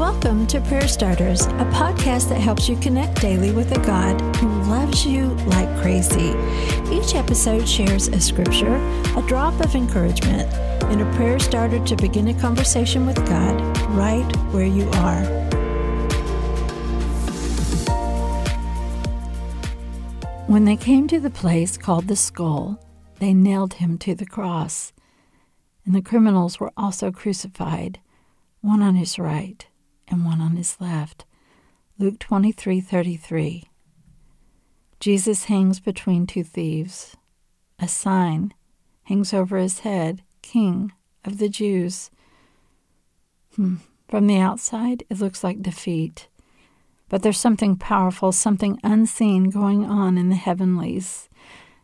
Welcome to Prayer Starters, a podcast that helps you connect daily with a God who loves you like crazy. Each episode shares a scripture, a drop of encouragement, and a prayer starter to begin a conversation with God right where you are. When they came to the place called the skull, they nailed him to the cross, and the criminals were also crucified, one on his right and one on his left. Luke 23:33. Jesus hangs between two thieves. A sign hangs over his head, King of the Jews. Hmm. From the outside, it looks like defeat. But there's something powerful, something unseen going on in the heavenlies.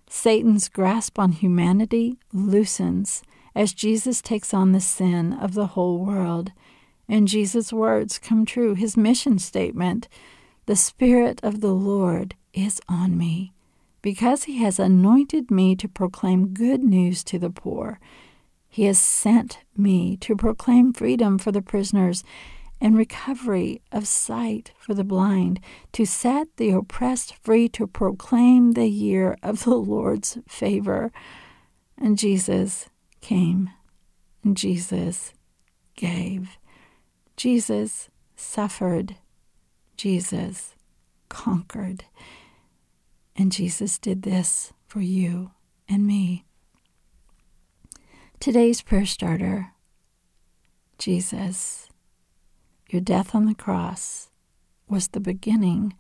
Satan's grasp on humanity loosens as Jesus takes on the sin of the whole world and Jesus' words come true. His mission statement The Spirit of the Lord is on me, because he has anointed me to proclaim good news to the poor. He has sent me to proclaim freedom for the prisoners and recovery of sight for the blind, to set the oppressed free, to proclaim the year of the Lord's favor. And Jesus came, and Jesus gave. Jesus suffered, Jesus conquered, and Jesus did this for you and me. Today's prayer starter Jesus, your death on the cross was the beginning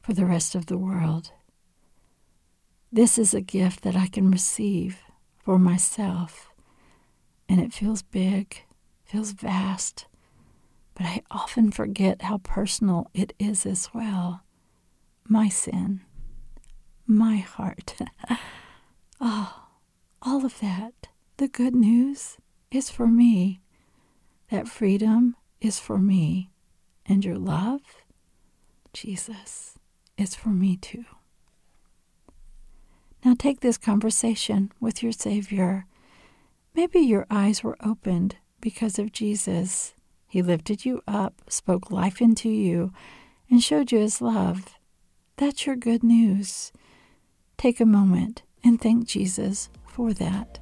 for the rest of the world. This is a gift that I can receive for myself, and it feels big, feels vast but I often forget how personal it is as well. My sin, my heart. oh, all of that. The good news is for me. That freedom is for me. And your love, Jesus, is for me too. Now take this conversation with your Savior. Maybe your eyes were opened because of Jesus he lifted you up, spoke life into you, and showed you his love. That's your good news. Take a moment and thank Jesus for that.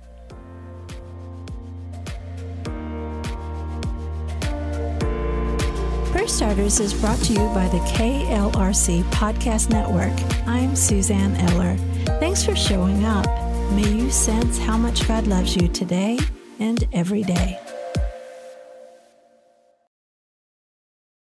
Prayer Starters is brought to you by the KLRC Podcast Network. I'm Suzanne Eller. Thanks for showing up. May you sense how much God loves you today and every day.